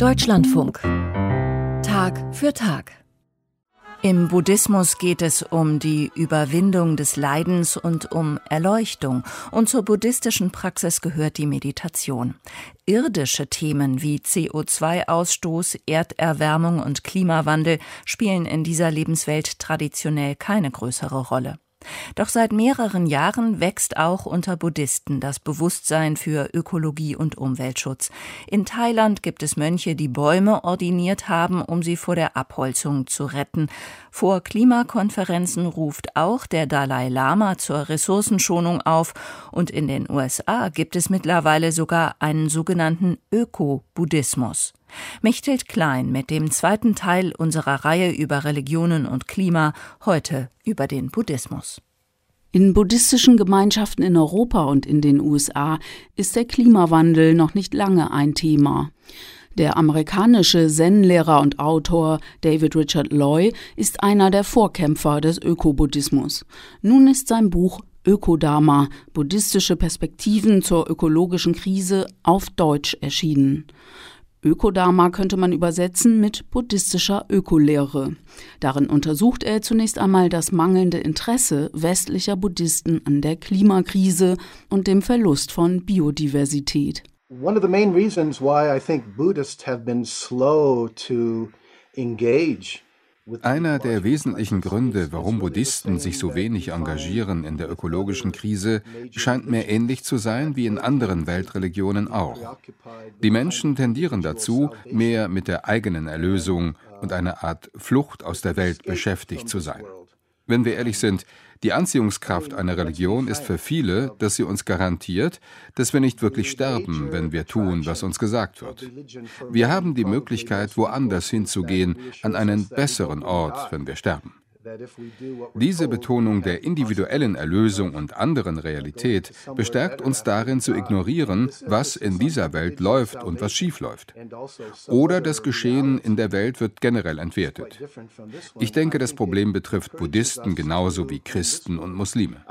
Deutschlandfunk. Tag für Tag. Im Buddhismus geht es um die Überwindung des Leidens und um Erleuchtung, und zur buddhistischen Praxis gehört die Meditation. Irdische Themen wie CO2-Ausstoß, Erderwärmung und Klimawandel spielen in dieser Lebenswelt traditionell keine größere Rolle. Doch seit mehreren Jahren wächst auch unter Buddhisten das Bewusstsein für Ökologie und Umweltschutz. In Thailand gibt es Mönche, die Bäume ordiniert haben, um sie vor der Abholzung zu retten. Vor Klimakonferenzen ruft auch der Dalai Lama zur Ressourcenschonung auf und in den USA gibt es mittlerweile sogar einen sogenannten Öko-Buddhismus. Mechthild Klein mit dem zweiten Teil unserer Reihe über Religionen und Klima, heute über den Buddhismus. In buddhistischen Gemeinschaften in Europa und in den USA ist der Klimawandel noch nicht lange ein Thema. Der amerikanische Zen-Lehrer und Autor David Richard Loy ist einer der Vorkämpfer des Ökobuddhismus. Nun ist sein Buch Ökodharma, buddhistische Perspektiven zur ökologischen Krise auf Deutsch erschienen. Ökodharma könnte man übersetzen mit buddhistischer Ökolehre. Darin untersucht er zunächst einmal das mangelnde Interesse westlicher Buddhisten an der Klimakrise und dem Verlust von Biodiversität. One of the main reasons why I think Buddhists have been slow to engage einer der wesentlichen Gründe, warum Buddhisten sich so wenig engagieren in der ökologischen Krise, scheint mir ähnlich zu sein wie in anderen Weltreligionen auch. Die Menschen tendieren dazu, mehr mit der eigenen Erlösung und einer Art Flucht aus der Welt beschäftigt zu sein. Wenn wir ehrlich sind, die Anziehungskraft einer Religion ist für viele, dass sie uns garantiert, dass wir nicht wirklich sterben, wenn wir tun, was uns gesagt wird. Wir haben die Möglichkeit, woanders hinzugehen, an einen besseren Ort, wenn wir sterben. Diese Betonung der individuellen Erlösung und anderen Realität bestärkt uns darin zu ignorieren, was in dieser Welt läuft und was schief läuft. Oder das Geschehen in der Welt wird generell entwertet. Ich denke, das Problem betrifft Buddhisten genauso wie Christen und Muslime.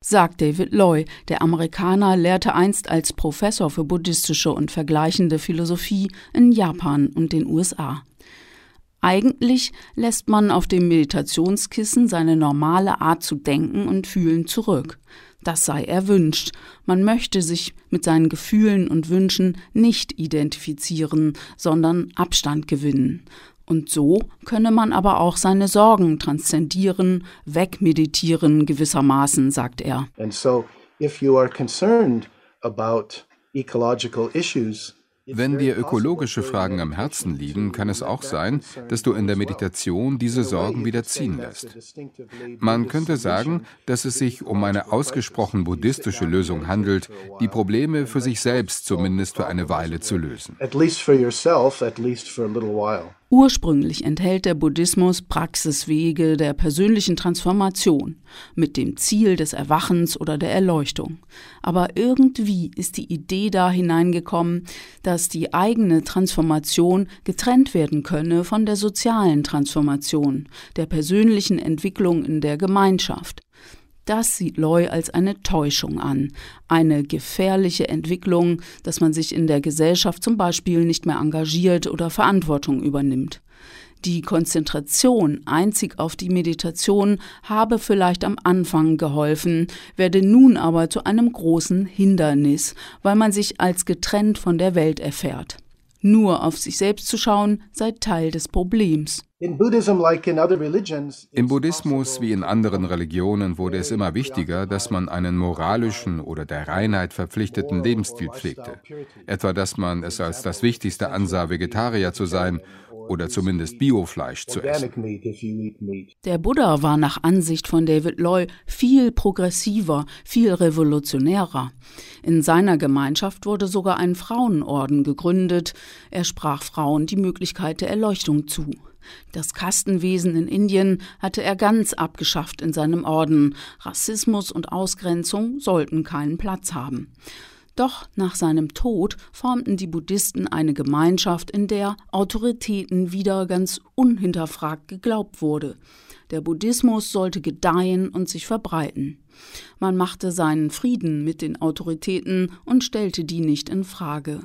Sagt David Loy, der Amerikaner lehrte einst als Professor für buddhistische und vergleichende Philosophie in Japan und den USA. Eigentlich lässt man auf dem Meditationskissen seine normale Art zu denken und fühlen zurück. Das sei erwünscht. Man möchte sich mit seinen Gefühlen und Wünschen nicht identifizieren, sondern Abstand gewinnen. Und so könne man aber auch seine Sorgen transzendieren, wegmeditieren gewissermaßen, sagt er. And so if you are concerned about ecological issues, wenn dir ökologische Fragen am Herzen liegen, kann es auch sein, dass du in der Meditation diese Sorgen wieder ziehen lässt. Man könnte sagen, dass es sich um eine ausgesprochen buddhistische Lösung handelt, die Probleme für sich selbst zumindest für eine Weile zu lösen. Ursprünglich enthält der Buddhismus Praxiswege der persönlichen Transformation mit dem Ziel des Erwachens oder der Erleuchtung. Aber irgendwie ist die Idee da hineingekommen, dass die eigene Transformation getrennt werden könne von der sozialen Transformation, der persönlichen Entwicklung in der Gemeinschaft. Das sieht Loy als eine Täuschung an, eine gefährliche Entwicklung, dass man sich in der Gesellschaft zum Beispiel nicht mehr engagiert oder Verantwortung übernimmt. Die Konzentration einzig auf die Meditation habe vielleicht am Anfang geholfen, werde nun aber zu einem großen Hindernis, weil man sich als getrennt von der Welt erfährt. Nur auf sich selbst zu schauen sei Teil des Problems. Im Buddhismus wie in anderen Religionen wurde es immer wichtiger, dass man einen moralischen oder der Reinheit verpflichteten Lebensstil pflegte. Etwa, dass man es als das Wichtigste ansah, Vegetarier zu sein oder zumindest Biofleisch zu essen. Der Buddha war nach Ansicht von David Loy viel progressiver, viel revolutionärer. In seiner Gemeinschaft wurde sogar ein Frauenorden gegründet. Er sprach Frauen die Möglichkeit der Erleuchtung zu. Das Kastenwesen in Indien hatte er ganz abgeschafft in seinem Orden. Rassismus und Ausgrenzung sollten keinen Platz haben. Doch nach seinem Tod formten die Buddhisten eine Gemeinschaft, in der Autoritäten wieder ganz unhinterfragt geglaubt wurde. Der Buddhismus sollte gedeihen und sich verbreiten. Man machte seinen Frieden mit den Autoritäten und stellte die nicht in Frage.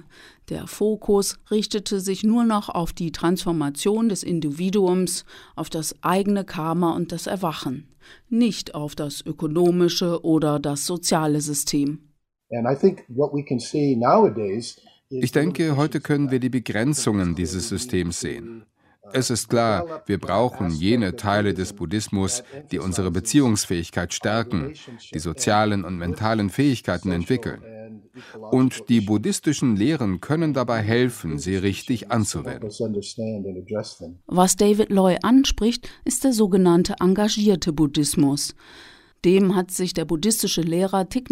Der Fokus richtete sich nur noch auf die Transformation des Individuums, auf das eigene Karma und das Erwachen, nicht auf das ökonomische oder das soziale System. Ich denke, heute können wir die Begrenzungen dieses Systems sehen. Es ist klar, wir brauchen jene Teile des Buddhismus, die unsere Beziehungsfähigkeit stärken, die sozialen und mentalen Fähigkeiten entwickeln. Und die buddhistischen Lehren können dabei helfen, sie richtig anzuwenden. Was David Loy anspricht, ist der sogenannte engagierte Buddhismus. Dem hat sich der buddhistische Lehrer Thich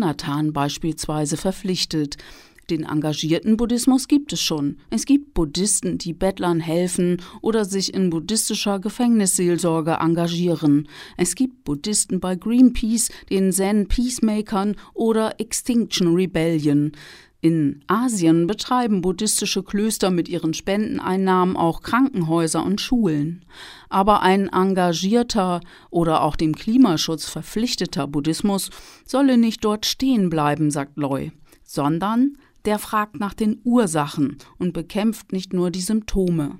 beispielsweise verpflichtet. Den engagierten Buddhismus gibt es schon. Es gibt Buddhisten, die Bettlern helfen oder sich in buddhistischer Gefängnisseelsorge engagieren. Es gibt Buddhisten bei Greenpeace, den Zen Peacemakern oder Extinction Rebellion. In Asien betreiben buddhistische Klöster mit ihren Spendeneinnahmen auch Krankenhäuser und Schulen. Aber ein engagierter oder auch dem Klimaschutz verpflichteter Buddhismus solle nicht dort stehen bleiben, sagt Loy, sondern der fragt nach den Ursachen und bekämpft nicht nur die Symptome.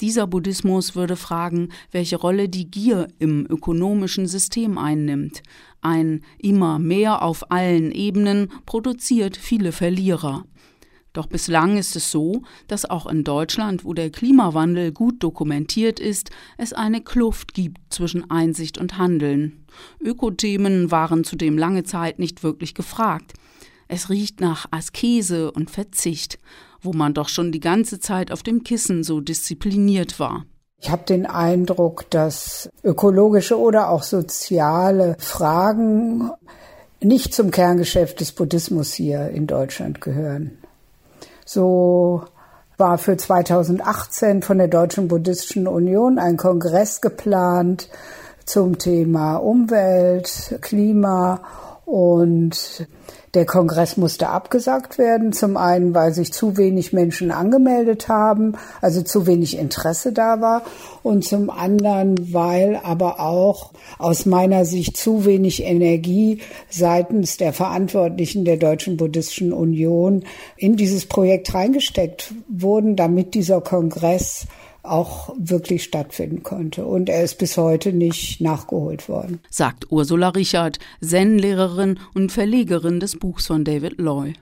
Dieser Buddhismus würde fragen, welche Rolle die Gier im ökonomischen System einnimmt. Ein immer mehr auf allen Ebenen produziert viele Verlierer. Doch bislang ist es so, dass auch in Deutschland, wo der Klimawandel gut dokumentiert ist, es eine Kluft gibt zwischen Einsicht und Handeln. Ökothemen waren zudem lange Zeit nicht wirklich gefragt. Es riecht nach Askese und Verzicht, wo man doch schon die ganze Zeit auf dem Kissen so diszipliniert war. Ich habe den Eindruck, dass ökologische oder auch soziale Fragen nicht zum Kerngeschäft des Buddhismus hier in Deutschland gehören. So war für 2018 von der Deutschen Buddhistischen Union ein Kongress geplant zum Thema Umwelt, Klima und der Kongress musste abgesagt werden. Zum einen, weil sich zu wenig Menschen angemeldet haben, also zu wenig Interesse da war. Und zum anderen, weil aber auch aus meiner Sicht zu wenig Energie seitens der Verantwortlichen der Deutschen Buddhistischen Union in dieses Projekt reingesteckt wurden, damit dieser Kongress auch wirklich stattfinden konnte. Und er ist bis heute nicht nachgeholt worden. Sagt Ursula Richard, Zen-Lehrerin und Verlegerin des Buchs von David Loy.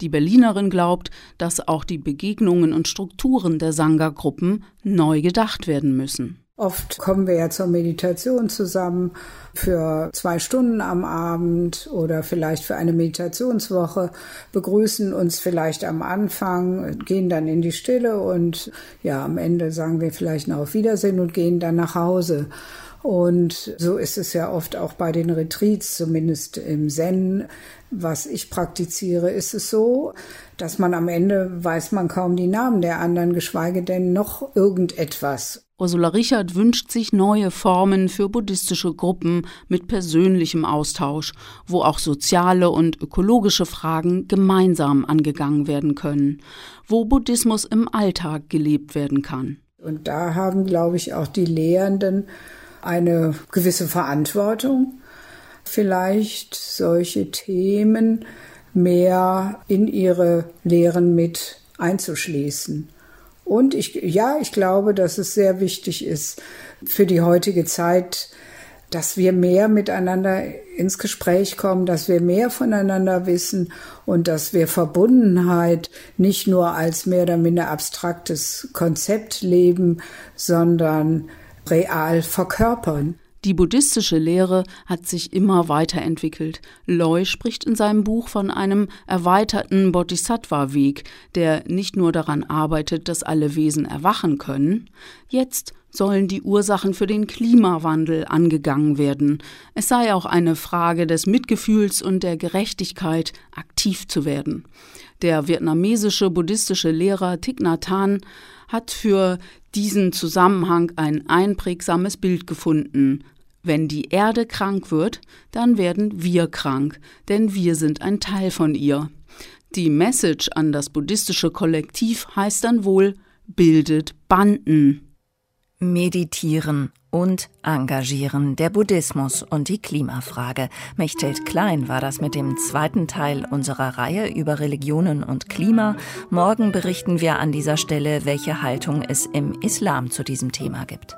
Die Berlinerin glaubt, dass auch die Begegnungen und Strukturen der Sangha-Gruppen neu gedacht werden müssen. Oft kommen wir ja zur Meditation zusammen für zwei Stunden am Abend oder vielleicht für eine Meditationswoche, begrüßen uns vielleicht am Anfang, gehen dann in die Stille und ja, am Ende sagen wir vielleicht noch auf Wiedersehen und gehen dann nach Hause. Und so ist es ja oft auch bei den Retreats, zumindest im Zen, was ich praktiziere, ist es so, dass man am Ende weiß man kaum die Namen der anderen, geschweige denn noch irgendetwas. Ursula Richard wünscht sich neue Formen für buddhistische Gruppen mit persönlichem Austausch, wo auch soziale und ökologische Fragen gemeinsam angegangen werden können, wo Buddhismus im Alltag gelebt werden kann. Und da haben, glaube ich, auch die Lehrenden eine gewisse Verantwortung, vielleicht solche Themen mehr in ihre Lehren mit einzuschließen. Und ich, ja, ich glaube, dass es sehr wichtig ist für die heutige Zeit, dass wir mehr miteinander ins Gespräch kommen, dass wir mehr voneinander wissen und dass wir Verbundenheit nicht nur als mehr oder minder abstraktes Konzept leben, sondern real verkörpern. Die buddhistische Lehre hat sich immer weiterentwickelt. Loy spricht in seinem Buch von einem erweiterten Bodhisattva-Weg, der nicht nur daran arbeitet, dass alle Wesen erwachen können. Jetzt sollen die Ursachen für den Klimawandel angegangen werden. Es sei auch eine Frage des Mitgefühls und der Gerechtigkeit, aktiv zu werden. Der vietnamesische buddhistische Lehrer Thich Nhat Hanh hat für diesen Zusammenhang ein einprägsames Bild gefunden. Wenn die Erde krank wird, dann werden wir krank, denn wir sind ein Teil von ihr. Die Message an das buddhistische Kollektiv heißt dann wohl, bildet Banden. Meditieren, und engagieren, der Buddhismus und die Klimafrage. Mechthild Klein war das mit dem zweiten Teil unserer Reihe über Religionen und Klima. Morgen berichten wir an dieser Stelle, welche Haltung es im Islam zu diesem Thema gibt.